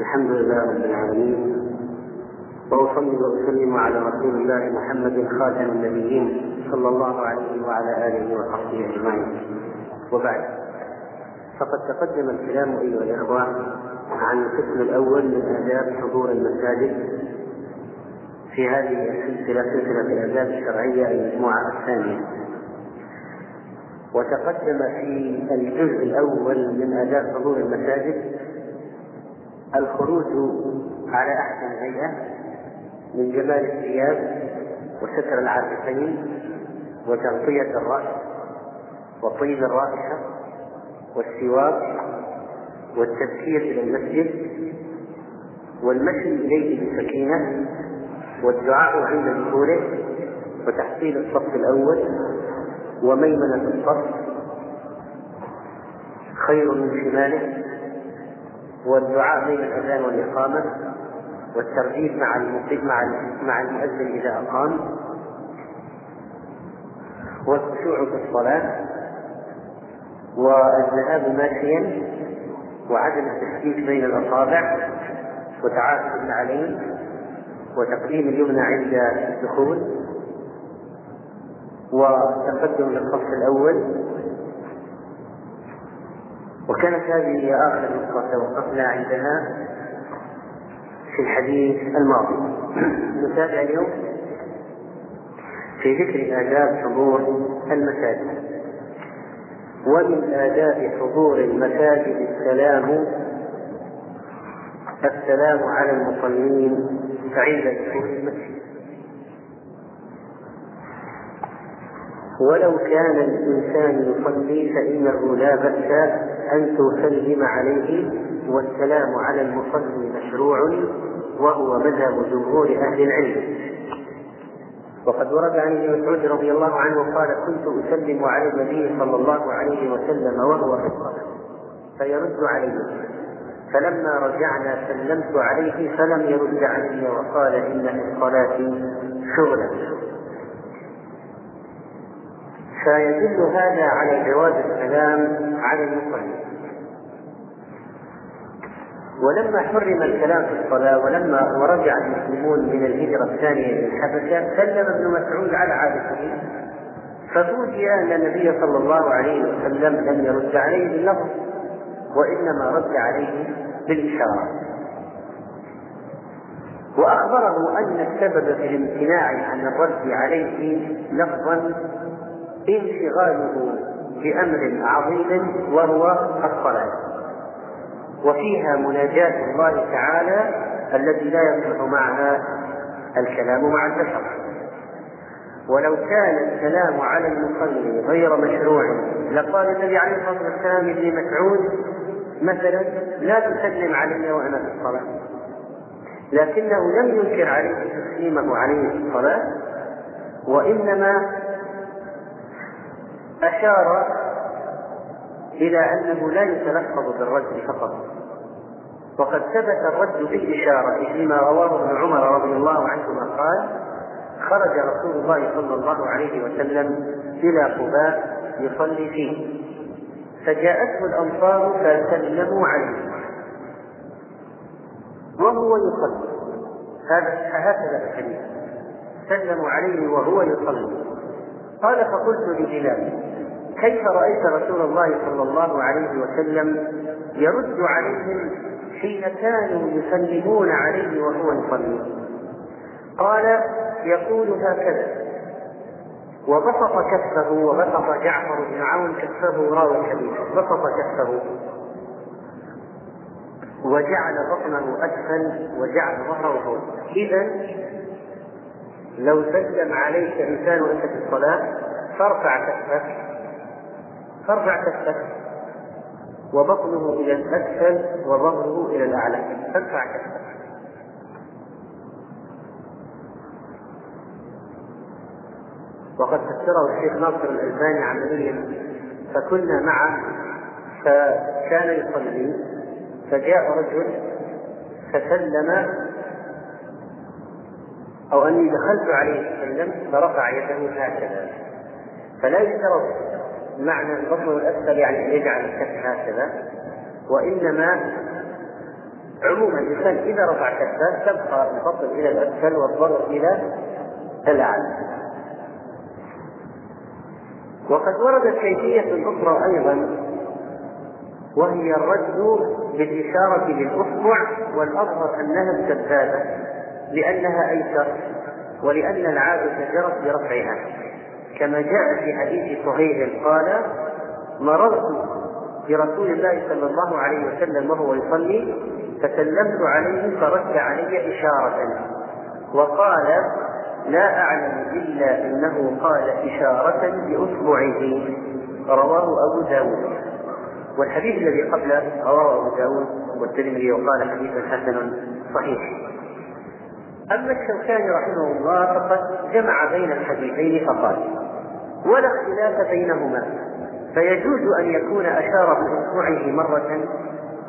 الحمد لله رب العالمين وأصلي وأسلم على رسول الله محمد خاتم النبيين صلى الله عليه وعلى آله وصحبه أجمعين. وبعد فقد تقدم الكلام أيها الأخوة عن القسم الأول من اداب حضور المساجد. في هذه السلسلة سلسلة الآداب الشرعية المجموعة الثانية. وتقدم في الجزء الأول من آداب حضور المساجد الخروج على أحسن هيئه من جمال الثياب وستر العاتقين وتغطية الرأس وطيب الرائحه والسواك والتبكير إلى المسجد والمشي إليه بسكينة والدعاء عند دخوله وتحصيل الصف الأول وميمنة الصف خير من شماله والدعاء بين الأذان والإقامة والترغيب مع مع مع المؤذن إذا أقام والخشوع في الصلاة والذهاب ماشيا وعدم التشكيك بين الأصابع وتعاقب النعلين وتقديم اليمنى عند الدخول والتقدم للصف الأول وكانت هذه هي آخر نقطة توقفنا عندها في الحديث الماضي. نتابع اليوم في ذكر آداب حضور المساجد. ومن آداب حضور المساجد السلام السلام على المصلين عند دخول المسجد. ولو كان الإنسان يصلي فإنه لا بأس أن تسلم عليه والسلام على المصلي مشروع وهو مذهب جمهور أهل العلم. وقد ورد عن ابن مسعود رضي الله عنه قال كنت أسلم على النبي صلى الله عليه وسلم وهو في الصلاة. فيرد علي فلما رجعنا سلمت عليه فلم يرد علي وقال إن في الصلاة شغلا فيدل هذا على جواز السلام على المصلي ولما حرم الكلام في الصلاة ولما ورجع المسلمون من الهجرة الثانية إلى الحبشة سلم ابن مسعود على عادته ففوجئ أن النبي صلى الله عليه وسلم لم يرد عليه باللفظ وإنما رد عليه بالإشارة. وأخبره أن السبب في الامتناع عن الرد عليه لفظا انشغاله بأمر عظيم وهو الصلاة. وفيها مناجاة الله تعالى التي لا يصلح معها الكلام مع البشر. ولو كان الكلام على المصلي غير مشروع لقال النبي عليه الصلاة والسلام لابن مسعود مثلا لا تسلم علي وأنا في الصلاة. لكنه لم ينكر عليه تسليمه عليه الصلاة وإنما أشار إلى أنه لا يتلفظ بالرد فقط. وقد ثبت الرد بالإشارة فيما رواه ابن عمر رضي الله عنهما قال خرج رسول الله صلى الله عليه وسلم إلى قباء يصلي فيه. فجاءته الأنصار فسلموا عليه. وهو يصلي. هذا هكذا الحديث. سلموا عليه وهو يصلي. قال فقلت لبلال كيف رأيت رسول الله صلى الله عليه وسلم يرد عليهم حين كانوا يسلمون عليه وهو يصلي؟ قال يقول هكذا وبسط كفه وبسط جعفر بن عون كفه راوي الحديث بسط كفه وجعل بطنه أسفل وجعل ظهره فوق. اذا لو سلم عليك انسان وانت في الصلاة فارفع كفك. فارفع كفك. وبطنه إلى الأسفل وظهره إلى الأعلى. فارفع كفك. وقد فسره الشيخ ناصر الألباني عمليا فكنا معه فكان يصلي فجاء رجل فسلم أو أني دخلت عليه فسلم فرفع يده هكذا. فلا يشترط معنى البطن الأسفل يعني يجعل الكف هكذا وإنما عموما الإنسان إذا رفع كفه تبقى الفصل إلى الأسفل والضرب إلى الأعلى. وقد وردت كيفية أخرى أيضا وهي الرد بالإشارة بالأصبع والأظهر أنها السبابة لأنها أيسر ولأن العادة جرت برفعها. كما جاء في حديث صهيب قال مررت برسول الله صلى الله عليه وسلم وهو يصلي فسلمت عليه فرد علي إشارة وقال لا أعلم إلا أنه قال إشارة بأصبعه رواه أبو داود. والحديث الذي قبله رواه أبو داود والترمذي وقال حديث حسن صحيح. أما الشوكاني رحمه الله فقد جمع بين الحديثين فقال ولا اختلاف بينهما فيجوز أن يكون أشار بإصبعه مرة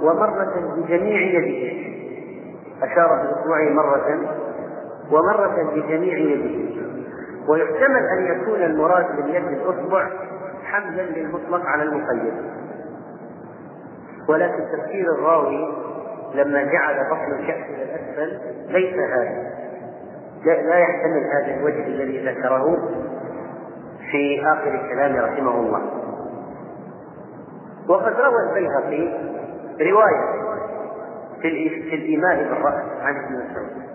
ومرة بجميع يده. أشار بإصبعه مرة ومرة بجميع يده. ويحتمل أن يكون المراد باليد الأصبع حملا للمطلق على المقيد. ولكن تفسير الراوي لما جعل بطن الكأس إلى الأسفل ليس هذا. لا يحتمل هذا الوجه الذي ذكره في آخر الكلام رحمه الله. وقد روى البيهقي رواية في الإيمان بالرأس عن ابن مسعود.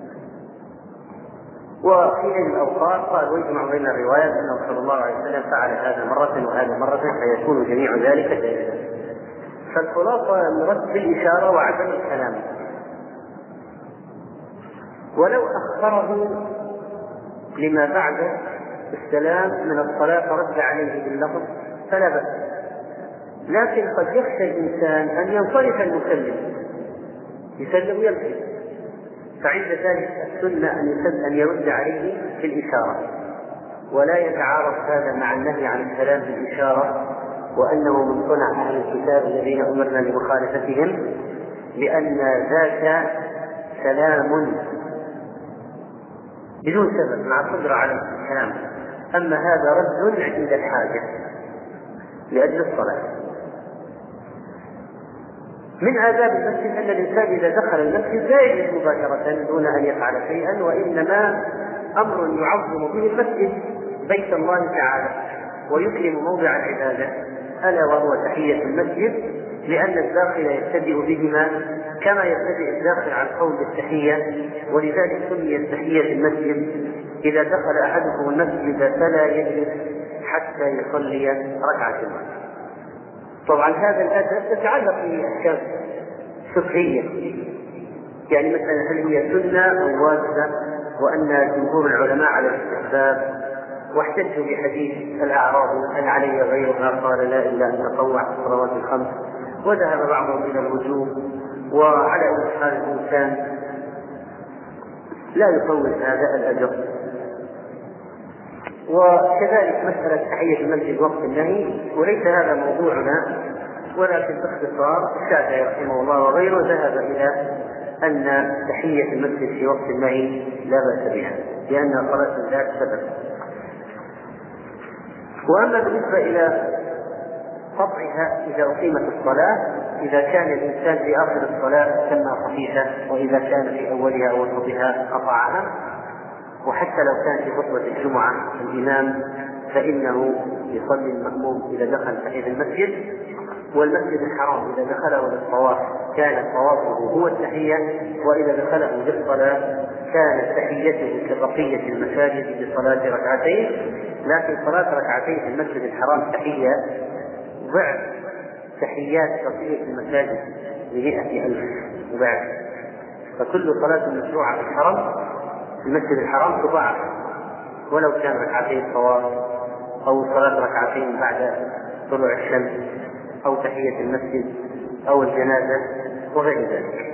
وفي الأوقات قال ويجمع بين الروايات أنه صلى الله عليه وسلم فعل هذا مرة وهذا مرة فيكون جميع ذلك جائزا فالخلاصة المرد بالإشارة وعدم الكلام. ولو أخره لما بعد السلام من الصلاة فرد عليه باللفظ فلا بأس. لكن قد يخشى الإنسان أن ينصرف المسلم. يسلم ويمشي فعند ذلك السنة أن أن يرد عليه في الإشارة ولا يتعارض هذا مع النهي عن الكلام بالإشارة. وأنه من صنع أهل الكتاب الذين أمرنا بمخالفتهم لأن ذاك سلام بدون سبب مع القدرة على الكلام. أما هذا رد عند الحاجة لأجل الصلاة. من آداب المسجد أن الإنسان إذا دخل المسجد لا يجلس مباشرة دون أن يفعل شيئا وإنما أمر يعظم به المسجد بيت الله تعالى ويكرم موضع العبادة. ألا وهو تحية المسجد لأن الداخل يبتدئ بهما كما يبتدئ الداخل عن قول التحية ولذلك سميت تحية المسجد. إذا دخل أحدكم المسجد فلا يجلس حتى يصلي ركعة طبعا هذا الأدب تتعلق بأحكام فقهية. يعني مثلا هل هي سنة أو واجبة؟ وأن جمهور العلماء على الاستحباب واحتجوا بحديث الأعراب هل علي غيرها قال لا إلا أن تطوع في الصلوات الخمس. وذهب بعضهم إلى الوجوب وعلى أي حال الإنسان. لا يفوت هذا الأجر. وكذلك مسألة تحية المسجد وقت النهي وليس هذا موضوعنا ولكن باختصار الشافعي رحمه الله وغيره ذهب إلى أن تحية المسجد في وقت النهي لا بأس بها لأنها صلاة ذات سبب. وأما بالنسبة إلى قطعها إذا أقيمت الصلاة إذا كان الإنسان في آخر الصلاة سمى خفيفة وإذا كان في أولها أو وسطها قطعها وحتى لو كان في خطبة الجمعة الإمام فإنه يصلي المأموم إذا دخل تحية المسجد والمسجد الحرام إذا دخله للطواف كان طوافه هو التحية وإذا دخله للصلاة كانت تحيته كبقية المساجد بصلاة ركعتين لكن صلاة ركعتين في المسجد الحرام تحية ضعف تحيات بقية المساجد بمئة ألف ضعف فكل صلاة مشروعة في الحرم في المسجد الحرام تضاعف. ولو كان ركعتين طواف أو صلاة ركعتين بعد طلوع الشمس أو تحية المسجد أو الجنازة وغير ذلك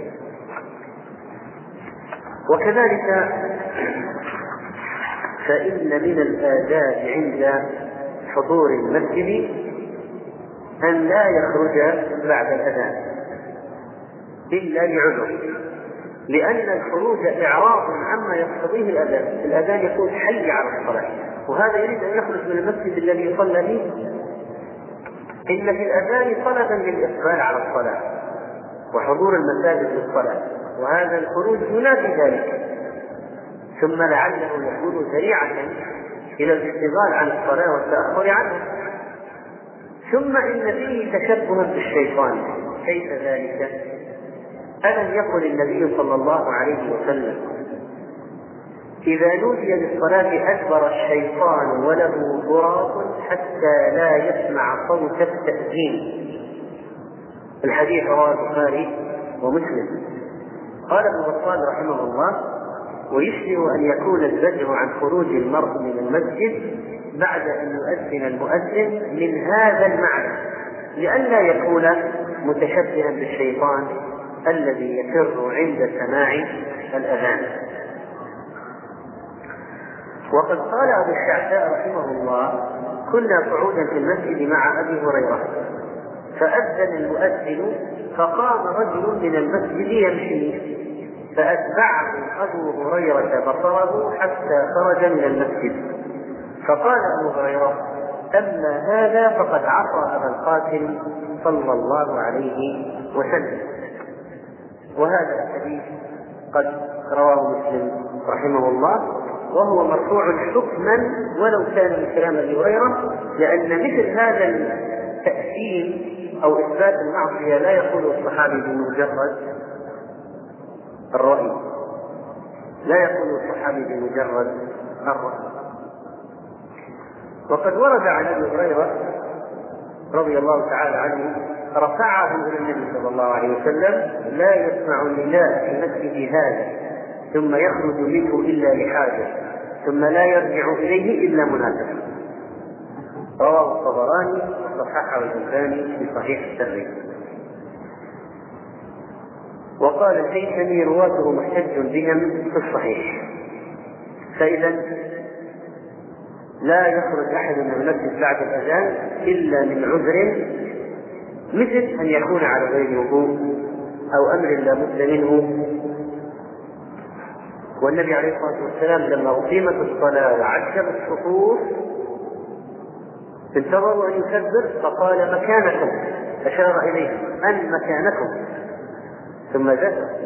وكذلك فإن من الآداب عند حضور المسجد أن لا يخرج بعد الأذان إلا لعذر لأن الخروج إعراض عما يقتضيه الأذان، الأذان يقول حي على الصلاة، وهذا يريد أن يخرج من المسجد الذي صلى فيه. إن في الأذان طلبا للإقبال على الصلاة. وحضور المساجد للصلاة وهذا الخروج ينافي ذلك. ثم لعله يكون ذريعة إلى الاشتغال عن الصلاة والتأخر عنها ثم إن فيه تشبها بالشيطان كيف ذلك؟ ألم يقل النبي صلى الله عليه وسلم إذا نودي للصلاة أكبر الشيطان وله ضراط حتى لا يسمع صوت التأذين. الحديث رواه البخاري ومسلم. قال ابن بطال رحمه الله ويشبه أن يكون الزجر عن خروج المرء من المسجد بعد أن يؤذن المؤذن من هذا المعنى لئلا يكون متشبها بالشيطان الذي يفر عند سماع الأذان. وقد قال أبو الشعثاء رحمه الله كنا قعودا في المسجد مع أبي هريرة. فأذن المؤذن فقام رجل من المسجد يمشي. فأتبعه أبو هريرة بصره حتى خرج من المسجد. فقال أبو هريرة أما هذا فقد عصى أبا القاسم صلى الله عليه وسلم. وهذا الحديث قد رواه مسلم رحمه الله وهو مرفوع حكما ولو كان من كلام أبي هريرة لأن مثل هذا التأثير أو إثبات المعصية لا يقول الصحابي بمجرد الرأي. لا يقول الصحابي بمجرد الرأي. وقد ورد عن أبي هريرة رضي الله تعالى عنه رفعه إلى النبي صلى الله عليه وسلم لا يسمع النداء في مسجد هذا ثم يخرج منه إلا لحاجة ثم لا يرجع إليه إلا مناسبه رواه الطبراني وصححه الالباني في صحيح الترغيب وقال الهيثمي رواته محتج بهم في الصحيح. فإذا لا يخرج أحد من المسجد بعد الأذان إلا من عذر مثل أن يكون على غير وضوء أو أمر لا بد منه. والنبي عليه الصلاة والسلام لما أقيمت الصلاة وعجب الصفوف انتظروا أن يكبر فقال مكانكم. أشار اليهم أن مكانكم. ثم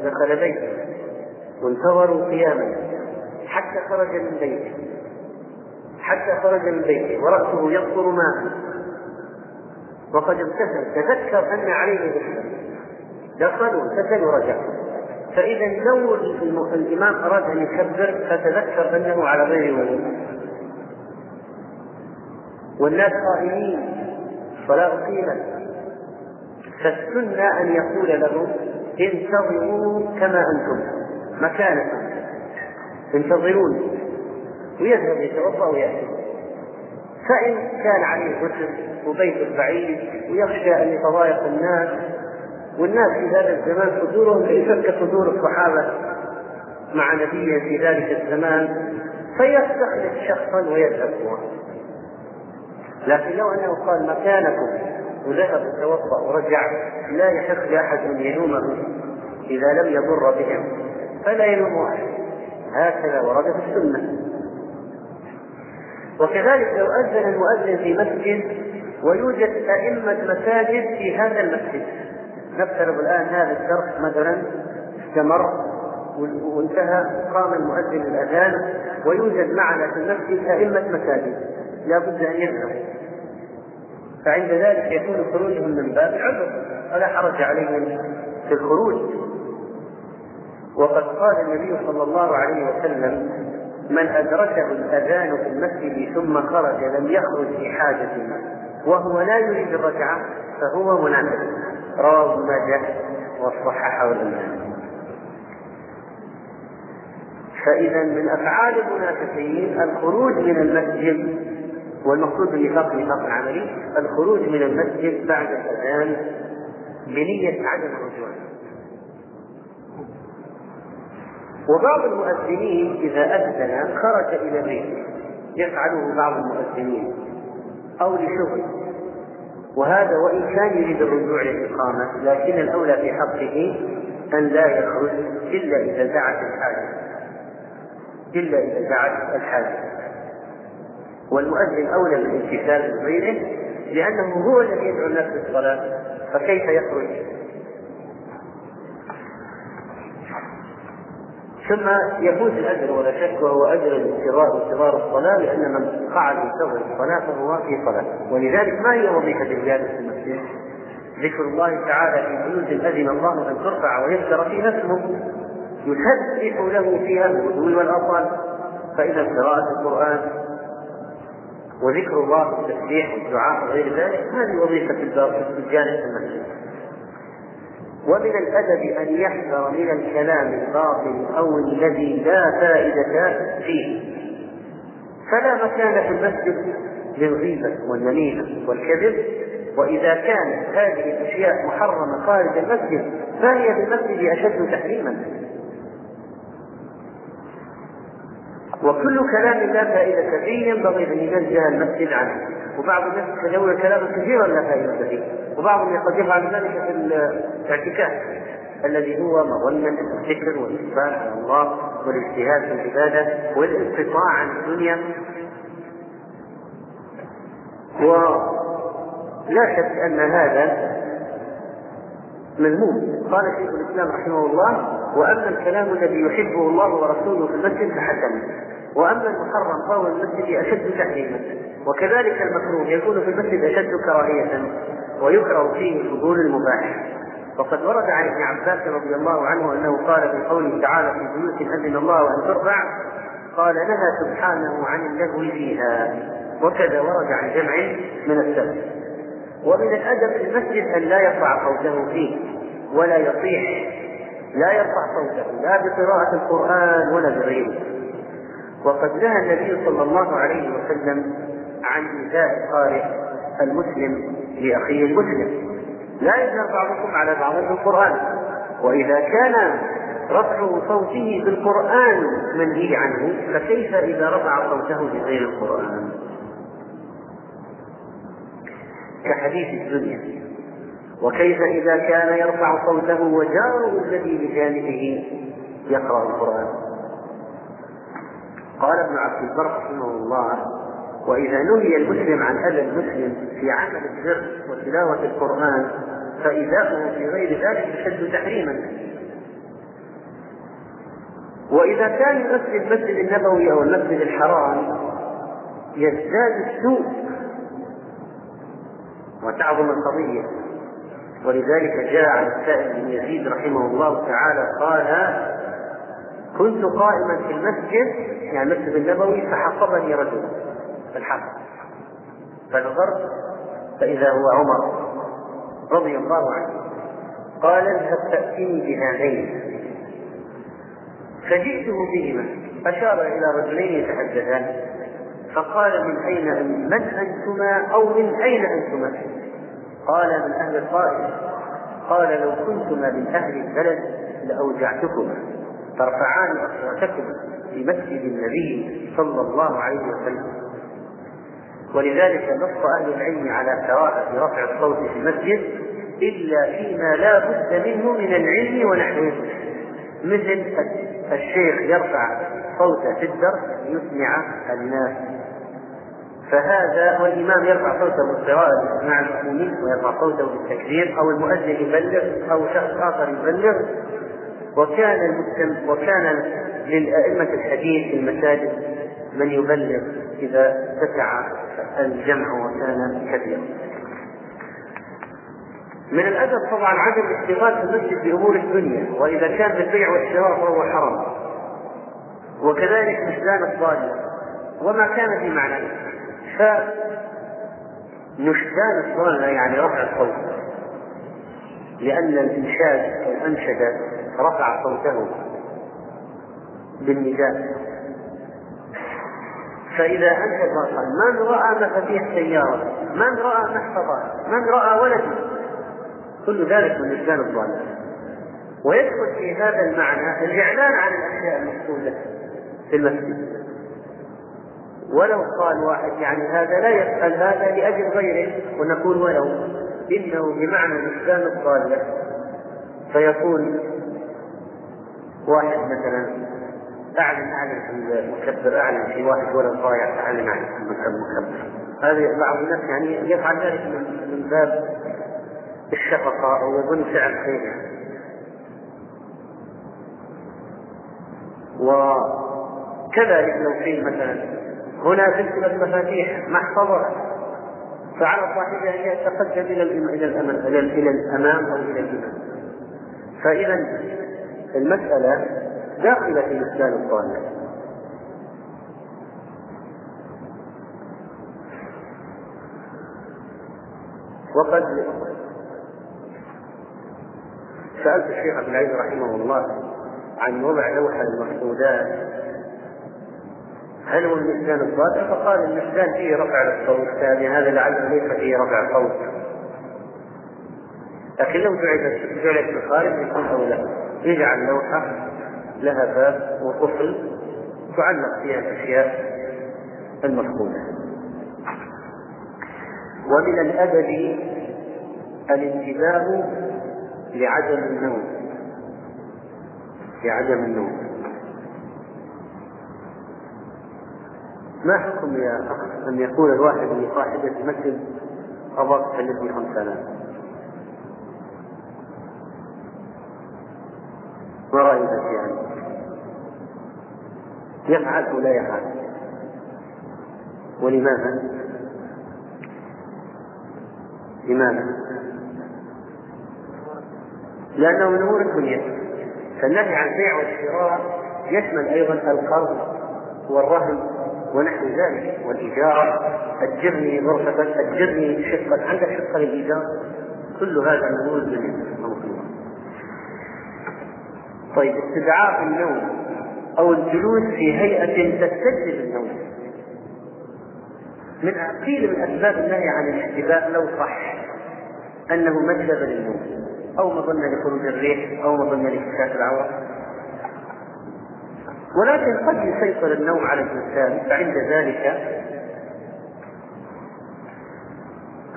دخل بيته. وانتظروا قياما. حتى خرج من بيته. حتى خرج من بيته. ورأسه يقطر ماء. وقد ابتسم. تذكر أن عليه غسلا دخلوا ابتسم ورجع. فإذا لو الإمام أراد أن يكبر فتذكر أنه على غير وضوء والناس قائمين الصلاة أقيمت فالسنة أن يقول لهم انتظروا كما أنتم مكانكم. انتظروني ويذهب يتوضأ ويأتي. فإن كان عليه غسل وبيت بعيد ويخشى أن يتضايق الناس والناس في هذا الزمان صدورهم ليست كصدور الصحابة مع نبيه في ذلك الزمان فيستخلف شخصا ويذهب. هو لكن لو أنه قال مكانكم وذهب وتوضا ورجع لا يحق لأحد أن يلومه إذا لم يضر بهم فلا يلوم أحد. هكذا ورد في السنة. وكذلك لو أذن المؤذن في مسجد ويوجد أئمة مساجد في هذا المسجد. نفترض الآن هذا الدرس مثلا استمر وانتهى قام المؤذن الأذان ويوجد معنا في المسجد أئمة مساجد. لا بد أن يذهبوا فعند ذلك يكون خروجهم من باب العذر ولا حرج عليهم في الخروج. وقد قال النبي صلى الله عليه وسلم من أدركه الأذان في المسجد ثم خرج لم يخرج في حاجة وهو لا يريد الرجعة فهو منافق. رواه ابن ماجه وصححه فإذا من أفعال المنافقين الخروج من المسجد والمقصود بالنفاق نفاق عملي الخروج من المسجد بعد الأذان بنية عدم الرجوع. وبعض المؤذنين إذا أذن خرج إلى بيته يفعله بعض المؤذنين أو لشغل. وهذا وإن كان يريد الرجوع للإقامة لكن الأولى في حقه أن لا يخرج إلا إذا دعت الحاجة. إلا إذا دعت الحاجة. والمؤذن أولى بالامتثال بغيره لأنه هو الذي يدعو الناس للصلاة فكيف يخرج؟ ثم يفوز الأجر ولا شك وهو أجر الانتظار انتظار الصلاة لأن من قعد ينتظر الصلاة فهو في صلاة. ولذلك ما هي وظيفة الجالس في المسجد؟ ذكر الله تعالى في بيوت أذن الله أن ترفع ويذكر فيها اسمه. يسبح له فيها بالغدو والأصال. فإذا قراءة القرآن وذكر الله والتسبيح والدعاء وغير ذلك هذه وظيفة الجالس في المسجد ومن الأدب أن يحذر من الكلام الباطل أو الذي لا فائدة فيه. فلا مكان في المسجد للغيبة والنميمة والكذب وإذا كانت هذه الأشياء محرمة خارج المسجد فهي في المسجد أشد تحريما. وكل كلام لا فائدة فيه ينبغي أن ينزه المسجد عنه وبعض الناس يتجول كلاما كثيرا لا فائدة فيه. وبعضهم قد يفعل ذلك في الاعتكاف الذي هو مظنة الذكر والإقبال على الله والاجتهاد في العبادة والانقطاع عن الدنيا. ولا شك أن هذا مذموم. قال شيخ الإسلام رحمه الله وأما الكلام الذي يحبه الله ورسوله في المسجد فحسن. وأما المحرم فهو المسجد أشد تحريما. وكذلك المكروه يكون في المسجد أشد كراهية ويكره فيه فضول المباح. وقد ورد عن ابن عباس رضي الله عنه أنه قال في قوله تعالى في بيوت أذن الله أن ترفع قال نهى سبحانه عن اللغو فيها. وكذا ورد عن جمع من السلف. ومن الأدب في المسجد أن لا يرفع صوته فيه ولا يصيح لا يرفع صوته لا بقراءة القرآن ولا بغيره. وقد نهى النبي صلى الله عليه وسلم عن إيذاء القارئ المسلم لأخيه المسلم. لا يجهر بعضكم على بعض بالقرآن وإذا كان رفع صوته بالقرآن منهي عنه فكيف إذا رفع صوته بغير القرآن؟ كحديث الدنيا. وكيف إذا كان يرفع صوته وجاره الذي بجانبه يقرأ القرآن؟ قال ابن عبد البر رحمه الله وإذا نهي المسلم عن أذى المسلم في عمل البر وتلاوة القرآن فإيذاؤه في غير ذلك أشد تحريما. وإذا كان المسجد المسجد النبوي أو المسجد الحرام يزداد السوء وتعظم القضية. ولذلك جاء عن السائل بن يزيد رحمه الله تعالى قال كنت قائما في المسجد يعني المسجد النبوي فحقبني رجل في الحق فنظرت فإذا هو عمر رضي الله عنه قال اذهب تأتيني بهذين فجئته بهما أشار إلى رجلين يتحدثان. فقال من أين من أنتما أو من أين أنتما؟ قال من أهل الطائف. قال لو كنتما من أهل البلد لأوجعتكما. ترفعان أصواتكما في مسجد النبي صلى الله عليه وسلم. ولذلك نص أهل العلم على كراهة رفع الصوت في المسجد إلا فيما لا بد منه من العلم ونحوه. مثل الشيخ يرفع صوته في الدرس ليسمع الناس. فهذا والإمام يرفع صوته بالقراءة مع المأمومين ويرفع صوته بالتكبير أو المؤذن يبلغ أو شخص آخر يبلغ وكان المسلم وكان للأئمة الحديث في المساجد من يبلغ إذا اتسع الجمع وكان كثيرا. من الأدب طبعا عدم الاشتغال في المسجد بأمور الدنيا وإذا كان بالبيع والشراء فهو حرام. وكذلك نشدان الضالة وما كان في معنى فنشدان الضالة يعني رفع الصوت. لأن الإنشاد أو أنشد رفع صوته بالنداء فإذا أنت قال من رأى مفاتيح سيارة من رأى محفظات من رأى ولدا كل ذلك من إسلام الضالة ويدخل في هذا المعنى الإعلان عن الأشياء المقصودة في المسجد. ولو قال واحد يعني هذا لا يفعل هذا لأجل غيره ونقول ولو. إنه بمعنى الإسلام الضالة فيكون واحد مثلا اعلن اعلن في المكبر اعلن في واحد ولد ضايع اعلن عن المكبر هذا بعض الناس يعني يفعل ذلك من باب الشفقة أو يظن فعل خير. وكذلك لو في مثلا هنا سلسلة مفاتيح محفظة. فعلى صاحبها أن يتقدم إلى إلى الأمام إلى الأمام أو إلى الإمام. فإذا المسألة داخلة في مثال الصالح وقد سألت الشيخ عبد العزيز رحمه الله عن وضع لوحة المفقودات هل هو الميزان الصادق؟ فقال الميزان فيه رفع الصوت ثانيا هذا لعله ليس فيه رفع صوت لكن لو جعلت جعلت الخارج يكون اولى يجعل لوحة لها باب وقفل تعلق فيها الأشياء المفقودة. ومن الأدب الانتباه لعدم النوم. لعدم النوم. ما حكم يا أخ أن يقول الواحد لصاحبة المسجد تكلفني خمس آلاف ما رأيك يعني؟ يفعل أو لا يفعل؟ ولماذا؟ لماذا؟ لأنه من أمور الدنيا فالنهي عن البيع والشراء يشمل أيضا القرض والرهن ونحو ذلك. والإيجار أجرني غرفة أجرني شقة. عندك شقة للإيجار؟ كل هذا من أمور الدنيا طيب استدعاء النوم أو الجلوس في هيئة تستجلب النوم. من قيل من أسباب النهي عن الاحتباء لو صح أنه مجلب للنوم أو مظنة لخروج الريح أو مظنة لانكشاف العورة. ولكن قد يسيطر النوم على الإنسان فعند ذلك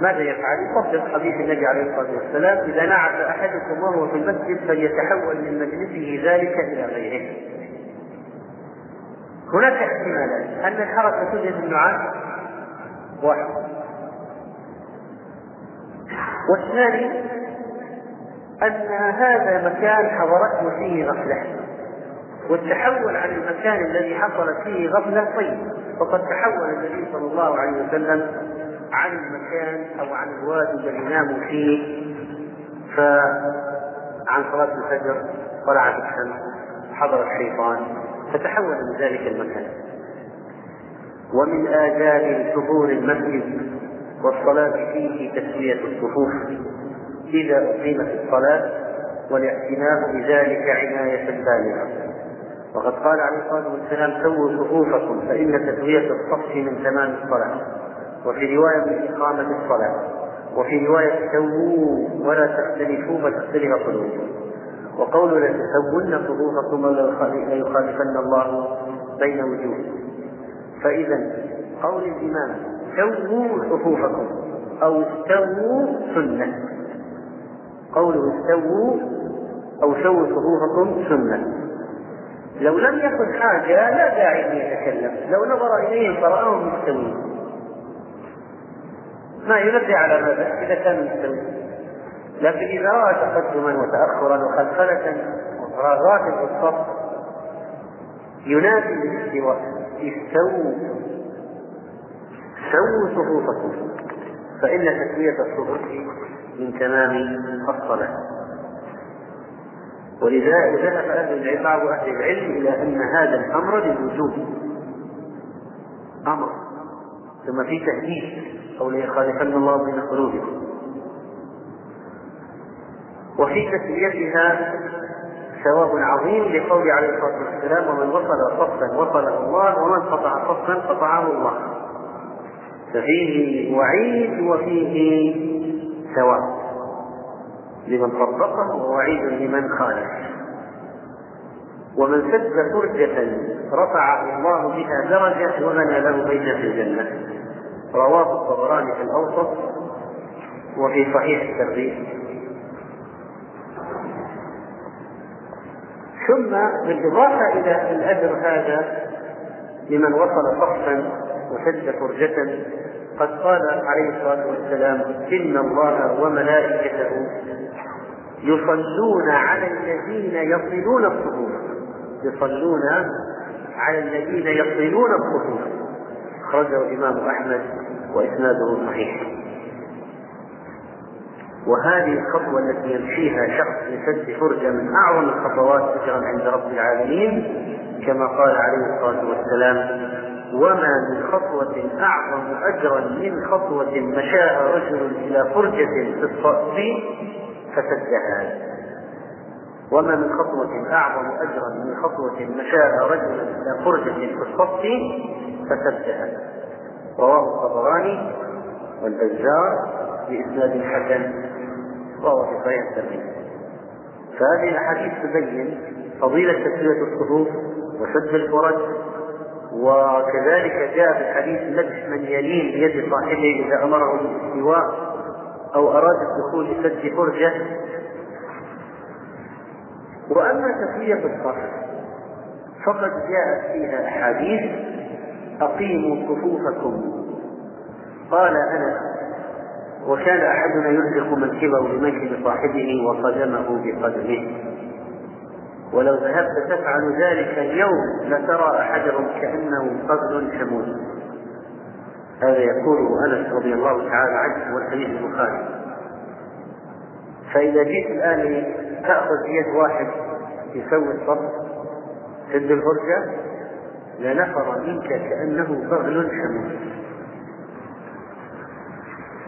ماذا يفعل؟ يطبق حديث النبي عليه الصلاة والسلام إذا نعس أحدكم وهو في المسجد فليتحول من مجلسه ذلك إلى غيره. هناك احتمالات أن الحركة توجد النعاس واحد والثاني أن هذا مكان حضرته فيه غفلة والتحول عن المكان الذي حصلت فيه غفلة طيب. وقد تحول النبي صلى الله عليه وسلم عن المكان أو عن الوادي الذي ناموا فيه. فعن صلاة الفجر طلعت الشمس حضر الشيطان فتحول من ذلك المكان. ومن آداب حضور المسجد والصلاة فيه تسوية الصفوف. إذا أقيمت الصلاة والاعتناء بذلك عناية بالغة وقد قال عليه الصلاة والسلام سووا صفوفكم فإن تسوية الصف من تمام الصلاة. وفي رواية من إقامة الصلاة. وفي رواية سووا ولا تختلفوا فتختلف قلوبكم. وقول لتسون صفوفكم ليخالفن الله بين وجوهكم. فإذا قول الإمام سووا صفوفكم أو استووا سنة. قوله استووا أو سووا صفوفكم سنة. لو لم يكن حاجة لا داعي أن يتكلم. لو نظر إليهم فرآهم مستوين ما ينبه على ماذا؟ إذا كان مستوي. لكن إذا رأى تقدما وتأخرا وخلخلة وفراغات في الصف ينادي بالاستواء. استووا. سووا صفوفكم. فإن تسوية الصفوف من تمام الصلاة. ولذلك ذهب أهل بعض أهل العلم إلى أن هذا الأمر للوجوب. أمر. ثم في تهديد أو ليخالفن الله بين قلوبكم. وفي تسميتها ثواب عظيم لقول عليه الصلاة والسلام ومن وصل صفا وصله الله ومن قطع صفا قطعه الله. ففيه وعيد وفيه ثواب. لمن طبقه ووعيد لمن خالف ومن سد فرجة رفعه الله بها درجة وبنى له بيتا في الجنة. رواه الطبراني في الأوسط وفي صحيح الترغيب. ثم بالإضافة إلى الأجر هذا لمن وصل صفا وسد فرجة. قد قال عليه الصلاة والسلام إن الله وملائكته يصلون على الذين يصلون الصفوف. يصلون على الذين يصلون الصفوف. أخرجه الإمام أحمد وإسناده صحيح. وهذه الخطوة التي يمشيها شخص لسد فرجة من أعظم الخطوات أجرا عند رب العالمين كما قال عليه الصلاة والسلام وما من خطوة أعظم أجرا من خطوة مشاها رجل إلى فرجة في الصف فسدها. وما من خطوة أعظم أجرا من خطوة مشاها رجل إلى فرجة في الصف فسدها. رواه الطبراني والبزار بإسناد حسن. وهو في صحيح الترمذي. فهذه الأحاديث تبين فضيلة تسوية الصفوف وسد الفرج. وكذلك جاء في الحديث مدح من يلين بيد صاحبه إذا أمره بالاستواء أو أراد الدخول لسد فرجة وأما تسوية الصف فقد جاءت فيها أحاديث أقيموا صفوفكم. قال أنس وكان أحدنا يلصق منكبه بمنكب صاحبه وصدمه بقدمه. ولو ذهبت تفعل ذلك اليوم لترى أحدهم كأنه قبل شموس. هذا يقوله أنس رضي الله تعالى عنه والحديث البخاري. فإذا جئت الآن تأخذ بيد واحد يسوي الصف سد الفرجة لنفر منك كأنه بغل شموس.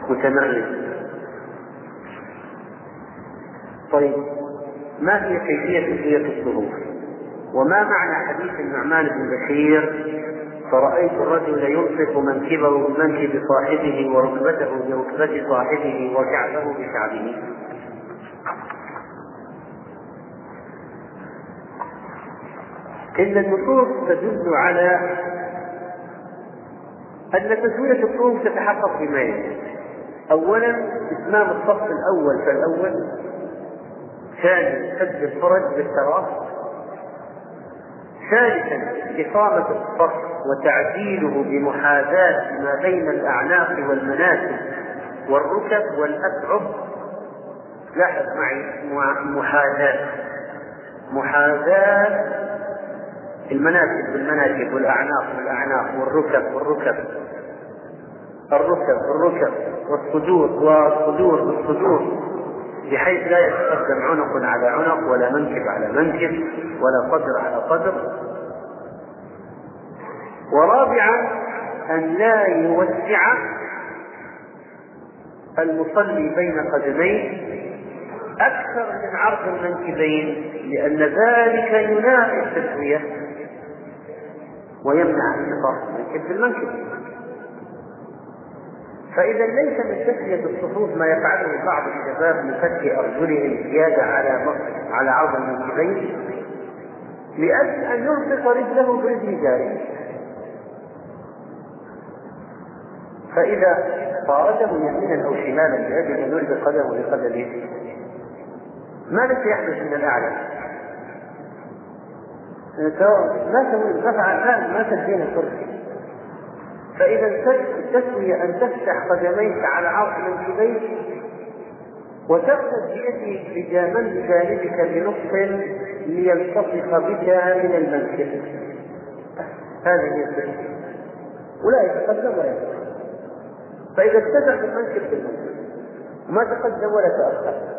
متمرد. طيب. ما هي كيفية تسوية الصفوف؟ وما معنى حديث النعمان بن بشير؟ فرأيت الرجل يلصق منكبه بمنكب صاحبه وركبته بركبة صاحبه وكعبه بكعبه إن النصوص تدل على أن تسوية الصفوف تتحقق بما يلي أولا إتمام الصف الأول فالأول ثانيا سد الفرج بالتراص ثالثا إقامة الصف وتعديله بمحاذاة ما بين الأعناق والمناسب والركب والأكعب لاحظ معي محاذاة محاذاة المناكب بالمناكب والأعناق بالأعناق والركب والركب الركب والركب والصدور والصدور بالصدور بحيث لا يتقدم عنق على عنق ولا منكب على منكب ولا قدر على قدر. ورابعا أن لا يوسع المصلي بين قدميه أكثر من عرض المنكبين لأن ذلك ينافي التسوية ويمنع انتقاص المنكب بالمنكب فإذا ليس من تسوية الصفوف ما يفعله بعض الشباب من فتح أرجلهم زيادة على على عرض المنكبين لأجل أن يلصق رجله برجل جاره فإذا طارده يمينا أو شمالا لأجل أن يلصق قدمه بقدمه ماذا سيحدث من الأعلى؟ ما ما فعل ما تدين الكرسي فإذا التسوية أن تفتح قدميك على عرض منكبيك وتأخذ بيدك من بجانبك بنصف ليلتصق بك من المنكب هذه هي التسوية ولا يتقدم ولا يتأخر فإذا اتسع المنكب بالمنكب وما تقدم ولا تأخر.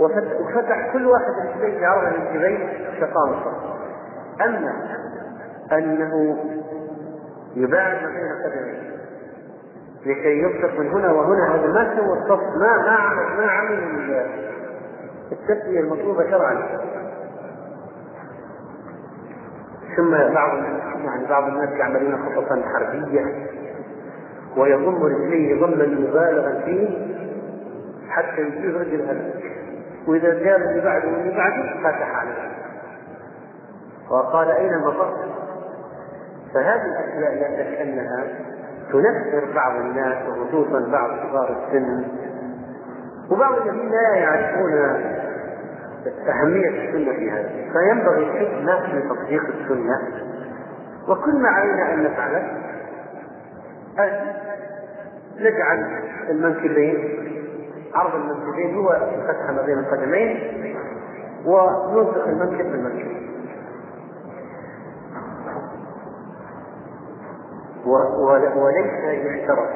وفتح كل واحد من عرض المنكبين شقام الصف أما أنه يباعد ما بين قدميه لكي ينفق من هنا وهنا هذا ما سوى الصف ما ما عمل ما عمل التسويه المطلوبة شرعا. ثم بعض يعني بعض الناس يعملون خططا حربية ويضم رجليه ضما مبالغا فيه حتى يجيب رجل هذا وإذا جاء اللي بعده واللي بعده فتح عليه. وقال أين المفر فهذه الأشياء لا شك أنها تنفر بعض الناس وخصوصا بعض كبار السن. وبعض الذين لا يعرفون أهمية السنة في هذا. فينبغي الحكمة في تطبيق السنة. وكل ما علينا أن نفعله أن نجعل المنكبين عرض المنكبين هو الفتحة ما بين القدمين ونلصق المنكب بالمنكب وليس يشترط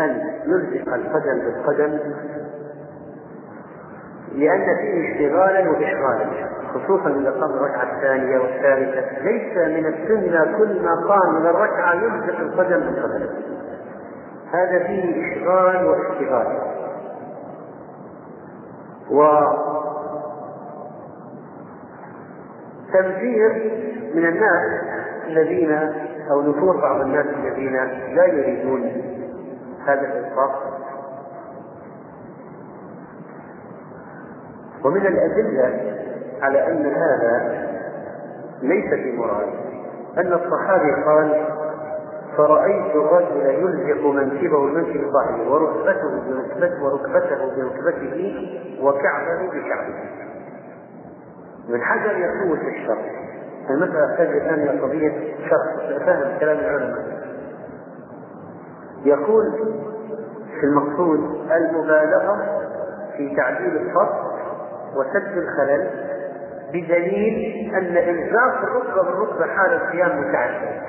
أن نلزق القدم بالقدم لأن فيه اشتغالا وإشغالا خصوصا إذا قام الركعة الثانية والثالثة. ليس من السنة كل ما قام من الركعة يلزق القدم بالقدم. هذا فيه إشغال واشتغال و تنفير من الناس الذين أو نفور بعض الناس الذين لا يريدون هذا الإطلاق ومن الأدلة على أن هذا ليس في مراد أن الصحابي قال فرأيت الرجل يلزق منكبه بمنكب ظهره وركبته بركبته وركبته بركبته وكعبه بكعبه. من حجر يقول في الشرع المسألة الآن إلى قضية شرح فهم كلام العلماء؟ يقول في المقصود المبالغة في تعديل الصف وسد الخلل بدليل أن إلزاق الركبة بالركبة حال القيام متعذر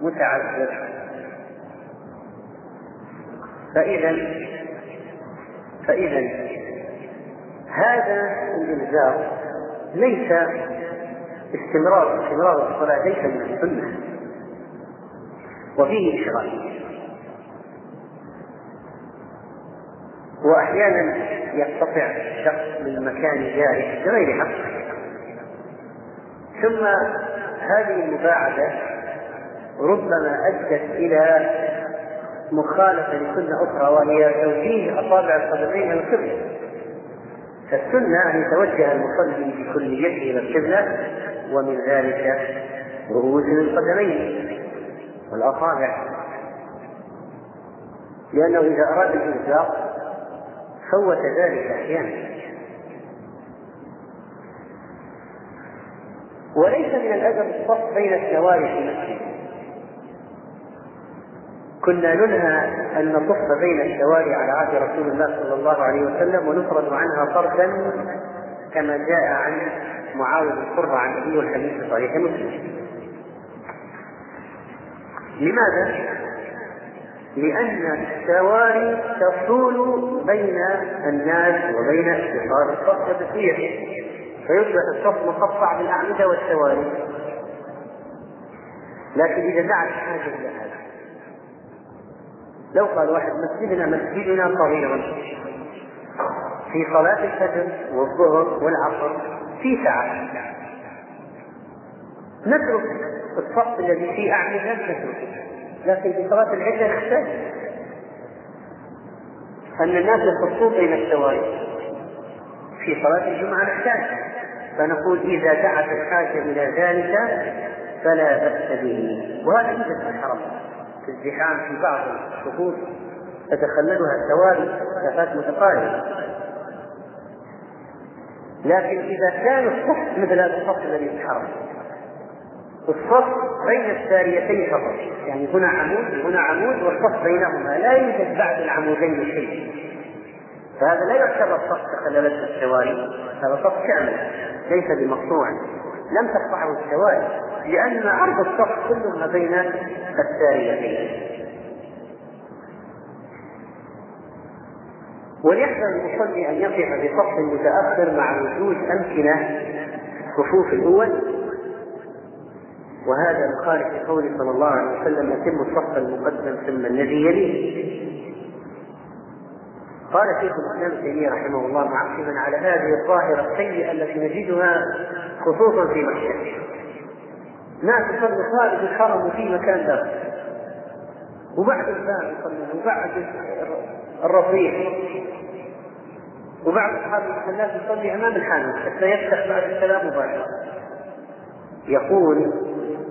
متعذر فإذا فإذا هذا الإلزاق ليس استمرار استمرار الصلاة ليس من السنة. وفيه إشغال وأحيانا يقتطع الشخص من مكان جارح بغير حق. ثم هذه المباعدة ربما أدت إلى مخالفة لسنة أخرى وهي توجيه أصابع القدمين إلى القبلة فالسنة أن يتوجه المصلي بكليته إلى القبلة ومن ذلك رؤوس القدمين والأصابع. لأنه إذا أراد الإنفاق فوت ذلك أحيانا. وليس من الأدب الصف بين السواري في المسجد. كنا ننهى أن نصف بين الشوارع على عهد رسول الله صلى الله عليه وسلم ونفرد عنها فردا كما جاء عن معاوية القرة عن أبي والحديث في صحيح مسلم. لماذا؟ لأن الشوارع تطول بين الناس وبين اتصال الصف وتسوية فيصبح الصف مقطع بالأعمدة والشوارع. لكن إذا دعت الحاجة إلى هذا لو قال واحد مسجدنا مسجدنا صغير في صلاة الفجر والظهر والعصر في ساعة. نترك الصف الذي فيه أعمدة نتركه لكن في صلاة العشاء يختلف أن الناس يخصون بين الشوارع في صلاة الجمعة نحتاج. فنقول إذا دعت الحاجة إلى ذلك فلا بأس به. وهذا يوجد في الحرم. في الزحام في بعض الصفوف تتخللها السواري مسافات متقاربة لكن إذا كان الصف مثل هذا الصف الذي الحرم الصف بين الساريتين فقط. يعني هنا عمود هنا عمود والصف بينهما. لا يوجد بعد العمودين شيء. فهذا لا يعتبر صف تخللته السواري. هذا صف كامل ليس بمقطوع. لم تقطعه السواري لأن عرض الصف كله ما بين الساريتين. وليحذر المصلي أن يقف بصف متأخر مع وجود أمكنة الصفوف الأول. وهذا مخالف لقوله صلى الله عليه وسلم يتم الصف المقدم ثم الذي يليه. قال شيخ الإسلام ابن تيمية رحمه الله معقبا على هذه الظاهرة السيئة التي نجدها خصوصا في مكة. ناس يصلوا خارج الحرم وفي مكان داخل. وبعد الباب يصلون وبعد الرفيع وبعض اصحاب المحلات يصلي أمام الحانوت حتى يفتح بعد السلام مباشرة. يقول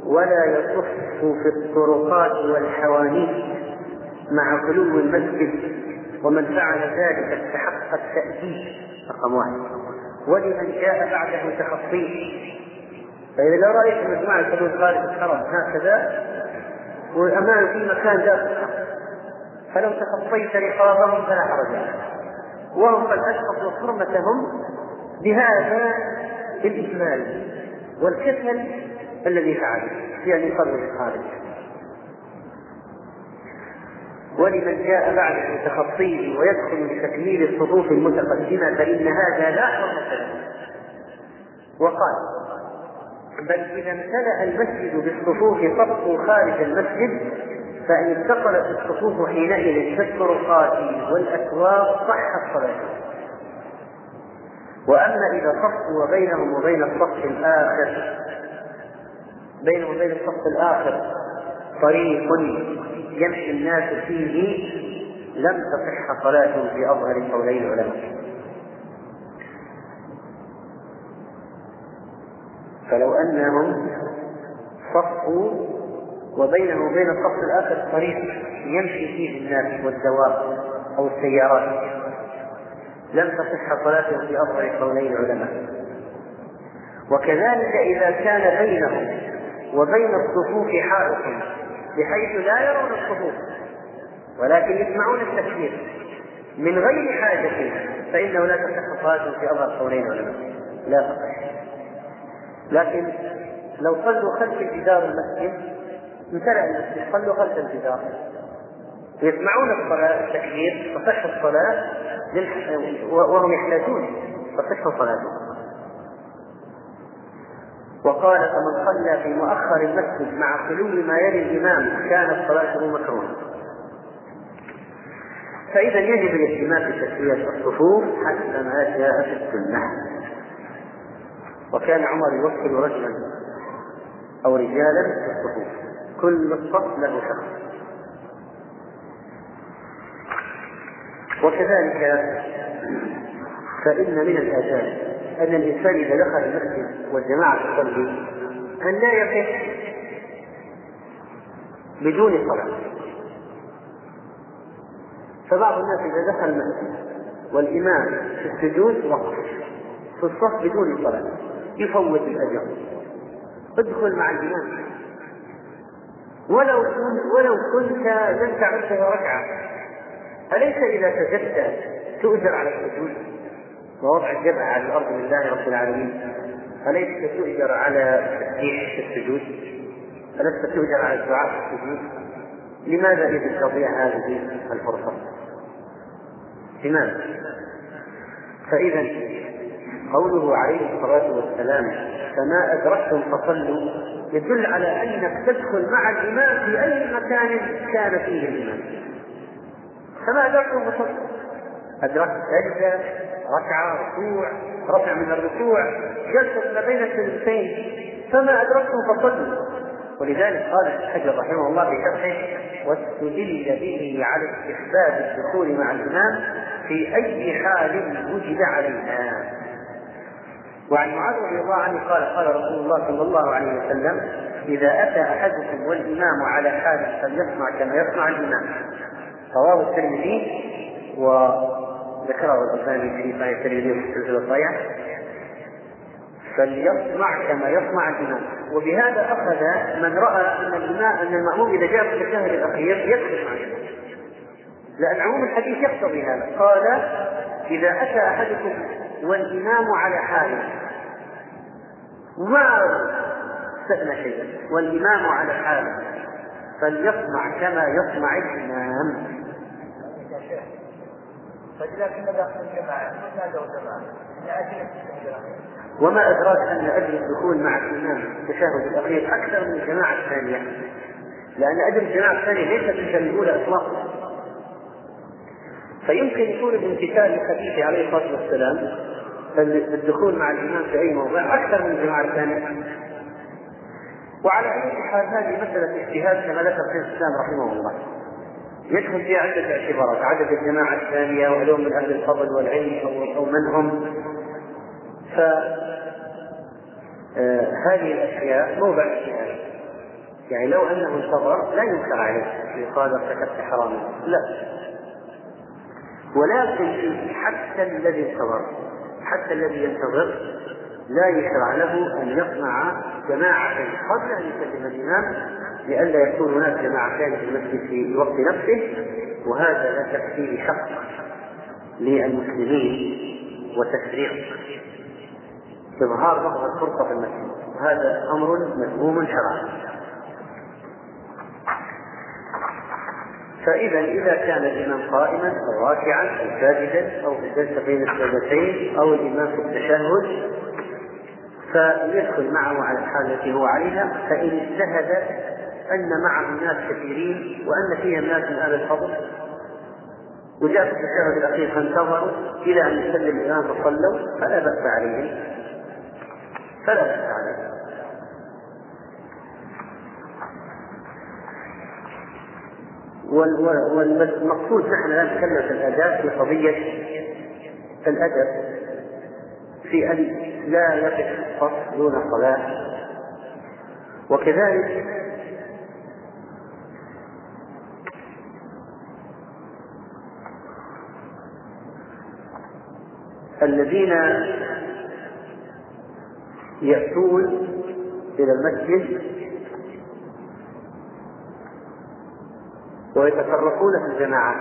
ولا يصف في الطرقات والحوانيت مع خلو المسجد ومن فعل ذلك استحق التأديب رقم واحد. ولمن جاء بعده تخطيه فإذا لو رأيت مجموعة يصلون خارج الحرم هكذا والأمان في مكان لا فلو تخطيت رقابهم فلا حرج وهم قد أشرفوا حرمتهم بهذا الإجمال والكسل الذي فعله يعني قبل الخارج ولمن جاء بعد تخطيه ويدخل بتكميل الصفوف المتقدمة فإن هذا لا حرمة له. وقال بل إذا امتلأ المسجد بالصفوف صفوا خارج المسجد فإن اتصلت الصفوف حينئذ كالطرقات والأسواق صحت صلاته وأما إذا صفوا وبينهم وبين الصف الآخر بينهم وبين الصف الآخر طريق يمشي الناس فيه لم تصح صلاة في أظهر قولي العلماء. فلو أنهم صفوا وبينه وبين الصف الآخر طريق يمشي فيه الناس والدواب أو السيارات لم تصح صلاته في أظهر قولي العلماء وكذلك إذا كان بينهم وبين الصفوف حائط بحيث لا يرون الصفوف ولكن يسمعون التكبير من غير حاجة فإنه لا تصح صلاته في أظهر قولي العلماء لا تصح لكن لو صلوا خلف جدار المسجد امتلأ المسجد صلوا خلف الجدار. يسمعون الصلاة التكبير تصح الصلاة وهم يحتاجون تصح صلاتهم وقال فمن صلى في مؤخر المسجد مع خلو ما يلي الإمام كانت صلاته مكروهة. فإذا يجب الاهتمام بتسوية الصفوف حتى ما جاء في السنة. وكان عمر يوكل رجلا أو رجالا في الصفوف كل صف له شخص. وكذلك فإن من الآداب أن الإنسان إذا دخل المسجد والجماعة تصلي أن لا يقف بدون صلاة. فبعض الناس إذا دخل المسجد والإمام في السجود وقف في الصف بدون صلاة. يفوت الأجر ادخل مع الإمام ولو ولو كنت لم تعده ركعة أليس إذا سجدت تؤجر على السجود ووضع الجبهة على الأرض لله رب العالمين أليس تؤجر على التسبيح في السجود؟ ألست تؤجر على الدعاء في السجود؟ لماذا إذا تضيع هذه الفرصة؟ لماذا؟ فإذا قوله عليه الصلاة والسلام فما أدركتم فصلوا يدل على أنك تدخل مع الإمام في أي مكان كان فيه الإمام. فما أدركتم فصلوا أدركت سجدة ركعة ركوع رفع من الركوع جلسة ما بين السجدتين فما أدركتم فصلوا ولذلك قال ابن حجر رحمه الله في شرحه واستدل به على استحباب الدخول مع الإمام في أي حال وجد عليها وعن معاذ رضي الله عنه قال قال رسول الله صلى الله عليه وسلم إذا أتى أحدكم والإمام على حال فليصنع كما يصنع الإمام. رواه الترمذي وذكره الألباني في صحيح الترمذي في السلسلة الصحيحة. فليصنع كما يصنع الإمام. وبهذا أخذ من رأى أن الإمام أن المأموم إذا جاء في الشهر الأخير مع الإمام. لأن عموم الحديث يقتضي هذا. قال إذا أتى أحدكم والإمام على حاله. ما استثنى شيئا. والإمام على حاله. فليصنع كما يصنع الإمام. داخل الجماعة جماعة وما أدراك أن أجر الدخول مع الإمام التشهد الأخير أكثر من الجماعة الثانية لأن أجر الجماعة الثانية ليست مثل الأولى إطلاقا. فيمكن يكون الامتثال لخليفه عليه الصلاة والسلام الدخول مع الإمام في أي موضع أكثر من الجماعه الثانية وعلى أي حال هذه مسألة اجتهاد كما ذكر شيخ الإسلام رحمه الله. يدخل فيها عدة اعتبارات عدد الجماعة الثانية وعلوم من أهل الفضل والعلم أو من هم. ف آه، هذه الأشياء موضع اجتهاد. يعني لو أنه انتظر لا ينكر عليه. يقال ارتكبت حراما. لا. ولكن حتى الذي انتظر حتى الذي ينتظر لا يشرع له أن يصنع جماعة قبل أن يسلم الإمام لئلا يكون هناك جماعتان في المسجد في الوقت نفسه وهذا لا تكفيه حق للمسلمين وتفريق. إظهار بعض الفرقة في المسجد وهذا أمر مذموم شرعا. فإذا إذا كان الإمام قائما أو راكعا أو ساجدا أو في الجلسة بين السجدتين أو الإمام في التشهد فيدخل معه على الحال التي هو عليها فإن اجتهد أن معه ناس كثيرين وأن فيهم ناس من أهل الفضل. وجاء في التشهد الأخير فانتظروا إلى أن يسلم الإمام فصلوا فلا بأس عليهم. فلا بأس عليهم. والمقصود نحن لا نتكلم في الاداب في قضية الأدب في أن لا يقف الصف دون الصلاه وكذلك الذين يأتون إلى المسجد ويتفرقون في الجماعات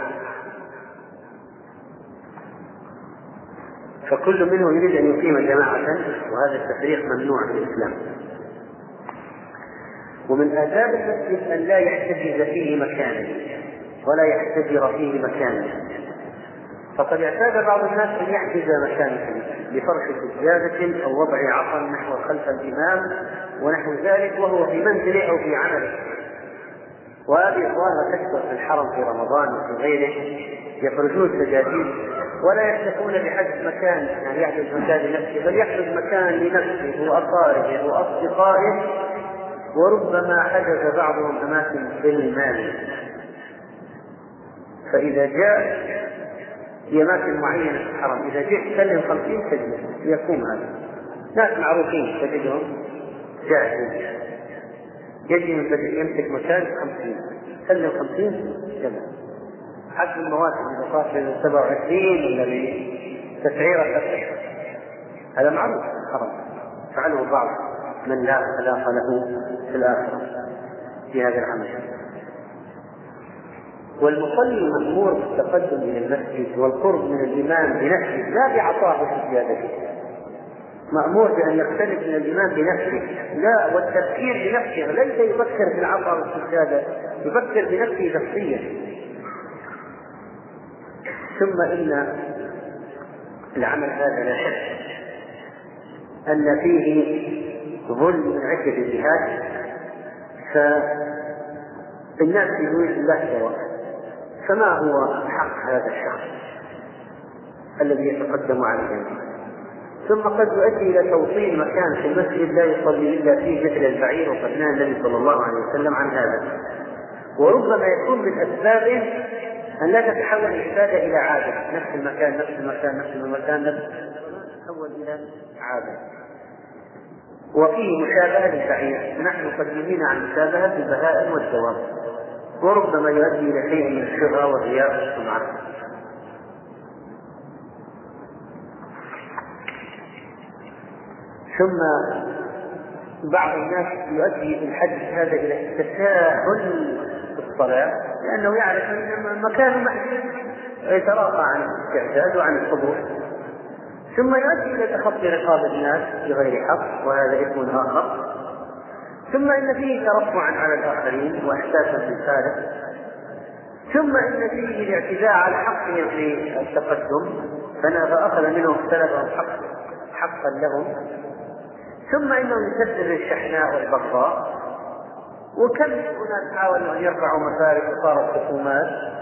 فكل منهم يريد أن يقيم جماعة وهذا التفريق ممنوع في الإسلام. ومن آداب المسجد أن لا يحتجز فيه مكانا ولا يحتجر فيه مكانا فقد اعتاد بعض الناس أن يحجز مكانه بفرش سجادة أو وضع عصا نحو خلف الإمام ونحو ذلك وهو في منزله أو في عمله. وهذه ظاهرة تكثر في الحرم في رمضان وفي غيره يخرجون سجادين ولا يكتفون بحجز مكان يعني يحجز مكان لنفسه بل يحجز مكان لنفسه وأقاربه وأصدقائه. وربما حجز بعضهم أماكن بالمال. فإذا جاء في أماكن معينة في الحرم إذا جئت تسلم خمسين تجلس يقوم هذا. ناس معروفين تجدهم جاهزين. يجي يمسك مكان خمسين. سلم خمسين جمع. حسب المواسم إذا صار في 27 ولا بتسعيرة الأسئلة هذا معروف في الحرم فعله بعض من لا خلاق له في الآخرة في هذا العمل. والمصلي مأمور بالتقدم إلى المسجد والقرب من الإمام بنفسه لا بعطائه زيادته. مأمور بأن يقترب من الإمام بنفسه. لا والتفكير بنفسه ليس يفكر في العطاء والسجادة يفكر بنفسه شخصيا. ثم إن العمل هذا لا شك أن فيه ظلم من عدة جهات. فالناس في الله سواء فما هو حق هذا الشخص الذي يتقدم عليهم ثم قد يؤدي إلى توصيل مكان في المسجد لا يصلي إلا فيه مثل البعير وقد نهى النبي صلى الله عليه وسلم عن هذا. وربما يكون من أسبابه أن لا تتحول العبادة إلى عادة. نفس المكان نفس المكان نفس المكان نفس تتحول إلى عادة. وفيه مشابهة للبعير. نحن قد نهينا عن مشابهة البهائم والدواب. وربما يؤدي إلى شيء من الشبهه والرياء والسمعه ثم بعض الناس يؤدي الحدث هذا إلى التساهل الصلاة لأنه يعرف أن مكانه محدود ويتراقى عن الاستعداد وعن الحضور ثم يؤدي إلى تخطي رقاب الناس بغير حق وهذا اثم آخر. ثم إن فيه ترفعا على الآخرين واحساسا بالفارق. ثم إن فيه الاعتداء على حقهم في التقدم. فاخذ منهم سلبهم حق حقا لهم. ثم إنه يسبب الشحناء والبغضاء وكم اناس حاولوا أن يرفعوا مفارق وصارت خصومات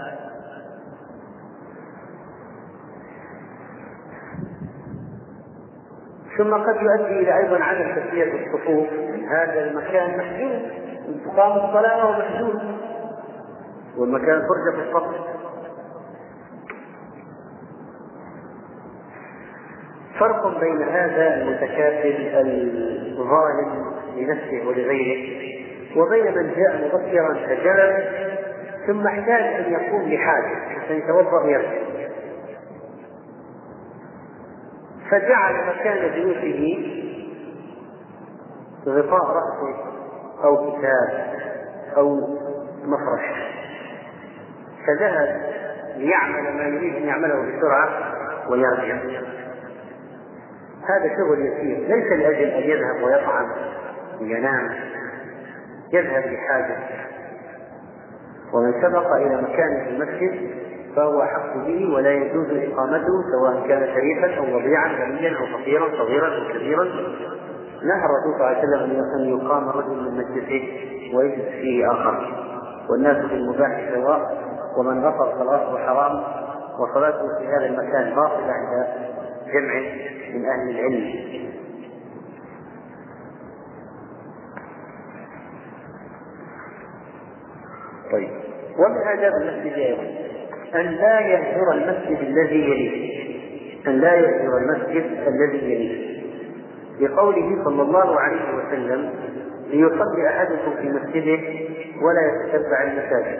ثم قد يؤدي إلى أيضا عدم تسويه الصفوف هذا المكان. محدود انتقام الصلاة وهو محدود والمكان فرجة في الصف. فرق بين هذا المتكاسل الظالم لنفسه ولغيره وبين من جاء مبكرا فجلس ثم احتاج أن يقوم لحاجه حتى يتوضأ ويرجع. فجعل مكان جلوسه غطاء رأسه أو كتاب أو مفرش. فذهب ليعمل ما يريد أن يعمله بسرعة ويرجع. هذا شغل يسير. ليس لأجل أن يذهب ويطعم وينام. يذهب لحاجة. ومن سبق إلى مكان في المسجد فهو أحق به ولا يجوز إقامته سواء كان شريفا أو وضيعا غنيا أو فقيرا صغيرا أو كبيرا. نهى الرسول صلى الله عليه وسلم أن يقام رجل من مجلسه ويجلس فيه آخر. والناس في المباح سواء. ومن غفر صلاته حرام. وصلاته في هذا المكان باطلة عند جمع من أهل العلم. طيب. ومن آداب المسجد أيضا أن لا يهجر المسجد الذي يليه. أن لا يهجر المسجد الذي يليه. لقوله صلى الله عليه وسلم ليصلي أحدكم في مسجده ولا يتتبع المساجد.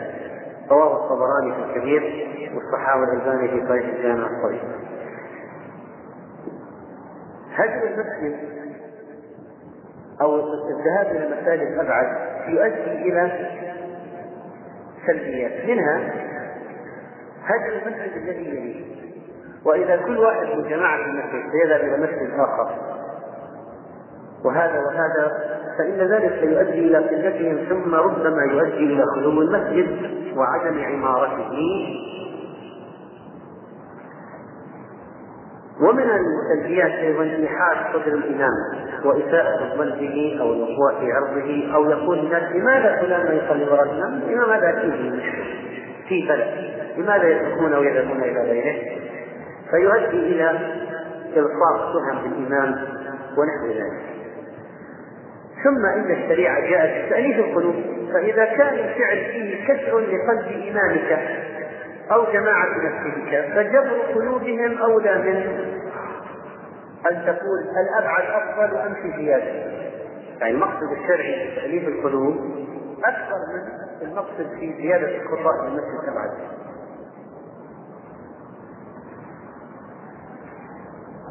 رواه الطبراني في الكبير والصحابة الألباني في صحيح الجامع الصغير هجر المسجد أو الذهاب إلى المساجد أبعد يؤدي إلى سلبيات. منها هجر المسجد الذي يليه. وإذا كل واحد من جماعة المسجد سيذهب إلى مسجد آخر وهذا وهذا فإن ذلك سيؤدي إلى قلتهم ثم ربما يؤدي إلى خلو المسجد وعدم عمارته. ومن السلبيات أيضا إيحاء صدر الإمام وإساءة الظن به أو الوقوع في عرضه أو يقول الناس لماذا فلان ما يصلي وراء الامام؟ الامام هذا أكيد في بلد لماذا يتركونه ويذهبون إلى غيره؟ فيؤدي إلى الصاق تهم بالإمام ونحو ذلك. ثم إن الشريعة جاءت بتاليف القلوب فإذا كان الفعل فيه كسر لقلب إمامك أو جماعة نفسك فجبر قلوبهم أولى من أن تقول الأبعد أفضل أم في زيادة. يعني المقصد الشرعي في تأليف القلوب أكثر من المقصد في زيادة الخطأ للمسجد الأبعد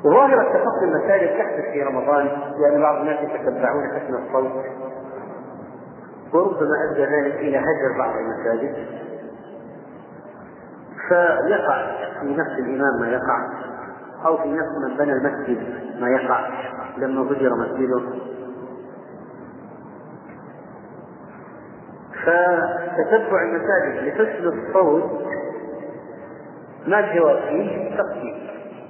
ظاهرة تخطي المساجد تحدث في رمضان لأن بعض الناس يتتبعون حسن الصوت. وربما أدى ذلك إلى هجر بعض المساجد. فيقع في نفس الإمام ما يقع أو في نفس من بنى المسجد ما يقع لما هجر مسجده. فتتبع المساجد لحسن الصوت ما الجواب فيه؟ تقسيم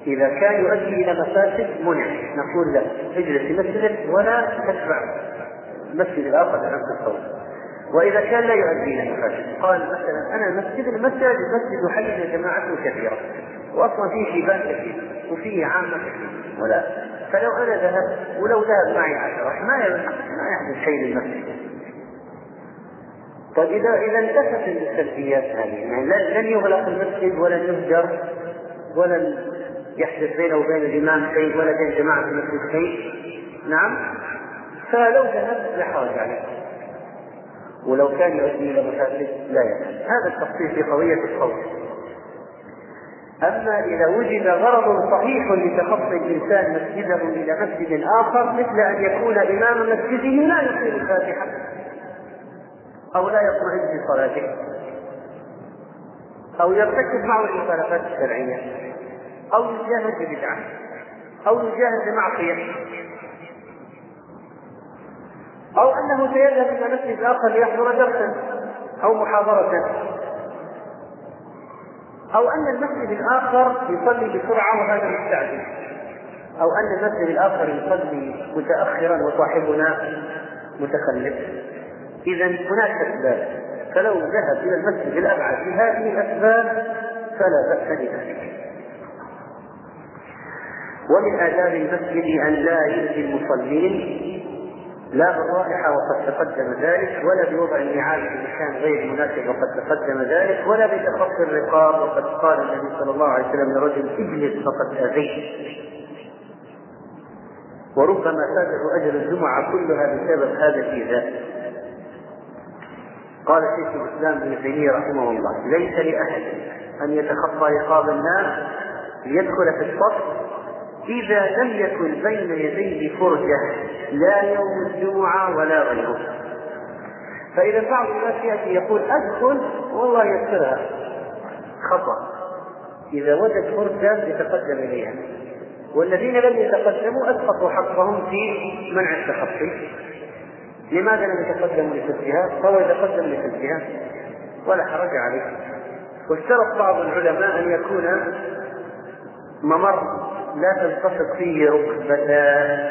إذا كان يؤدي إلى مفاسد منع. نقول له اجلس في مسجدك ولا تتبع المسجد الآخر بنفس الصوت. وإذا كان لا يؤدي إلى مفاسد قال مثلا أنا المسجد المسجد المسجد حي جماعته كثيرة. وأصلا فيه شيبان كثير وفيه عامة كثير. ولا. فلو أنا ذهبت ولو ذهب معي عشرة ما ما يحدث شيء للمسجد. طيب إذا إذا انتفت السلبيات هذه يعني لن يغلق المسجد ولن يهجر ولن يحدث بينه وبين الإمام شيء ولا بين جماعة المسجد شيء. نعم. فلو ذهب لا حرج عليه ولو كان يؤدي إلى مفاسد لا يفعل هذا التفصيل في قضية الصوت. أما إذا وجد غرض صحيح لتخطي الإنسان مسجده إلى مسجد آخر مثل أن يكون إمام مسجده لا يقيم الفاتحة. أو لا يطمئن في صلاته. أو يرتكب معه المخالفات الشرعية. أو يجاهد ببدعه أو يجاهد بمعصيه أو أنه سيذهب إلى مسجد آخر ليحضر درسا أو محاضرة. أو أن المسجد الآخر يصلي بسرعة وهذا مستعجل. أو أن المسجد الآخر يصلي متأخرا وصاحبنا متخلف. إذا هناك أسباب. فلو ذهب إلى المسجد الأبعد بهذه الأسباب فلا بأس بذلك ومن آداب المسجد أن لا يؤذي المصلين. لا بالرائحة وقد تقدم ذلك ولا بوضع النعال في مكان غير مناسب وقد تقدم ذلك ولا بتخطي الرقاب وقد قال النبي صلى الله عليه وسلم لرجل اجلس فقد أذيت. وربما فاته اجر الجمعة كلها بسبب هذا الإيذاء قال شيخ الإسلام ابن تيمية رحمه الله ليس لأحد أن يتخطى رقاب الناس ليدخل في الصف إذا لم يكن بين يديه فرجة لا يوم الجمعة ولا غيره. فإذا بعض الناس يأتي يقول أدخل والله يسرها خطأ. إذا وجد فرجة يتقدم إليها. والذين لم يتقدموا أسقطوا حقهم في منع التخطي. لماذا لم يتقدموا لسدها؟ فهو يتقدم لسدها ولا حرج عليه. واشترط بعض العلماء أن يكون ممر لا تلتصق فيه ركبتا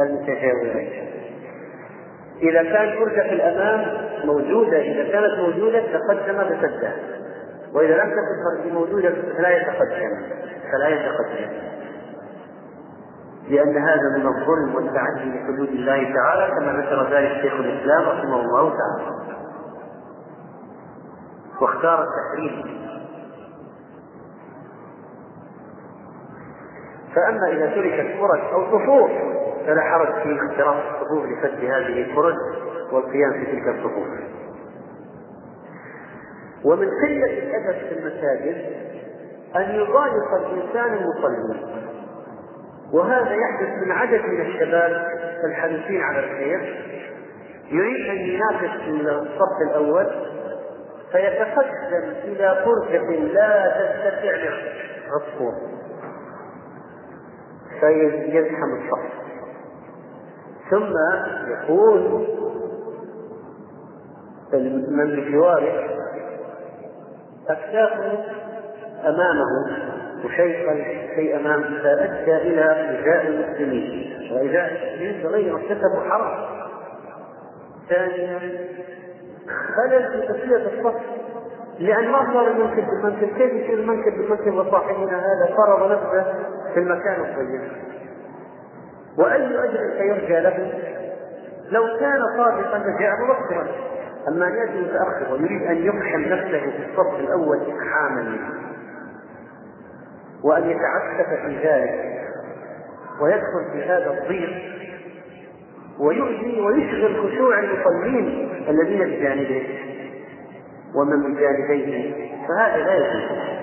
المتجاورين إذا كان فرجة الأمام موجودة إذا كانت موجودة تقدم بسدها. وإذا لم تكن موجودة فلا يتقدم فلا يتقدم. لأن هذا من الظلم والتعدي لحدود الله تعالى كما ذكر ذلك شيخ الإسلام رحمه الله تعالى. واختار التحريم. فأما إذا تركت فرج أو صفوف فلا حرج في اختراق الصفوف لسد هذه الفرج والقيام في تلك الصفوف. ومن قلة الأدب في المساجد أن يضايق الإنسان المصلين وهذا يحدث من عدد من الشباب الحريصين على الخير يريد أن ينافس الصف الأول فيتقدم إلى فرجة لا تستطيع عصفور فيزحم الصف. ثم يكون من بجواره أكتافه أمامه وشيء شيء أمامه فأدى إلى إيذاء المسلمين. وإيذاء المسلمين فغير ارتكبوا حرام ثانيا خلل في تسوية الصف لأن ما صار المنكب بالمنكب كيف يصير المنكب بالمنكب وصاحبنا هذا؟ فرض نفسه في المكان الطيب. وأي أجر سيرجى له لو كان صادقا لجاء مبكرا. أما أن يأتي متأخر ويريد أن يقحم نفسه في الصف الأول إقحاما وأن يتعسف في ذلك ويدخل في هذا الضيق ويؤذي ويشغل خشوع المصلين الذين بجانبه. ومن بجانبيه فهذا لا يجوز.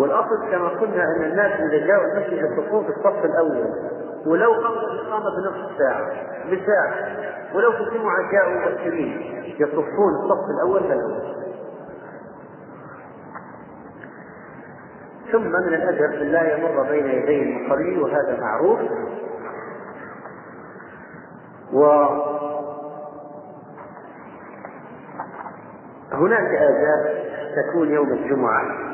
والأصل كما قلنا أن الناس إذا جاءوا المسجد يصفون في الصف الأول ولو قبل الاقامه بنصف ساعة بساعة ولو في الجمعه جاءوا مبكرين يصفون الصف الأول فالاول ثم من أن لا يمر بين يدي المصلي وهذا معروف. و هناك آداب تكون يوم الجمعة.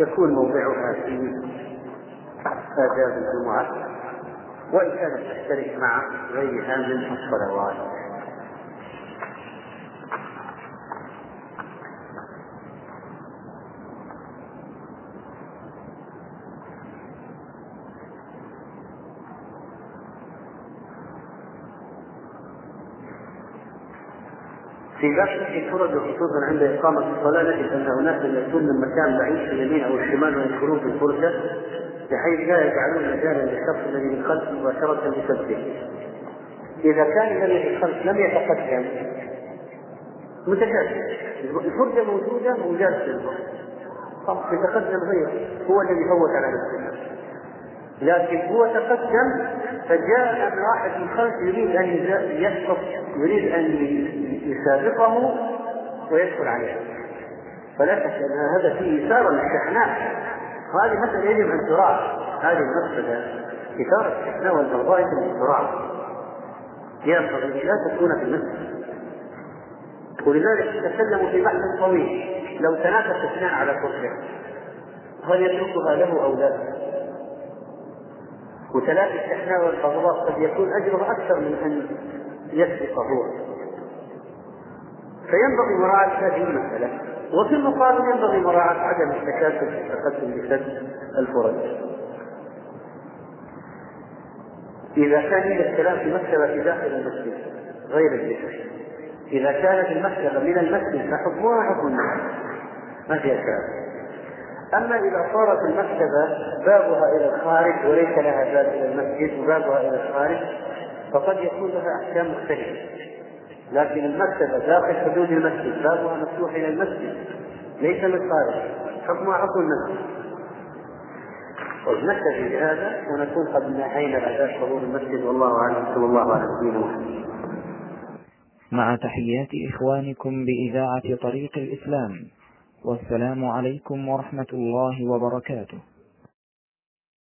يكون موضعها في آداب الجمعة وإن كانت تشترك مع غيرها من الصلوات. في باب الفرج وخصوصا عند إقامة الصلاة نجد أن هناك يأتون من مكان بعيد في اليمين أو الشمال ويدخلون في الفرجة بحيث لا يجعلون مجالا للشخص الذي من خلف مباشرة بسبه. إذا كان الذي في الخلف لم يتقدم متجاوز الفرجة موجودة وجالس في يتقدم غيره هو الذي فوت على نفسه. لكن هو تقدم فجاء واحد من خلف يريد أن يسقط يريد أن يسابقه ويدخل عليه. فلا شك أن هذا فيه إثارة للشحناء. وهذه مسألة يجب أن تراعى. هذه المسألة إثارة الشحناء والبغضاء يجب أن تراعى. ينبغي لا تكون في المسجد. ولذلك تكلموا في بحث طويل. لو تنافس اثنان على فرصه هل يتركها له أو لا؟ وتلافي الشحناء والبغضاء قد يكون أجره أكثر من أن يسبق هو فينبغي مراعاة هذه المسألة وفي المقابل ينبغي مراعاة عدم التكاسل في التقدم لسد الفرج. إذا كان الكلام في مكتبة في داخل المسجد غير الذكر إذا كانت المكتبة من المسجد فحكمها حكم الناس. ما فيها كلام أما إذا صارت المكتبة بابها إلى الخارج وليس لها باب إلى المسجد وبابها إلى الخارج فقد يكون لها أحكام مختلفة. لكن المكتبة داخل حدود المسجد بابها مفتوح إلى المسجد ليس للخارج حكمها حكم المسجد ونكتفي بهذا ونكون قد انتهينا بعد حضور المسجد والله أعلم صلى الله على نبينا محمد. مع تحيات إخوانكم بإذاعة طريق الإسلام والسلام عليكم ورحمة الله وبركاته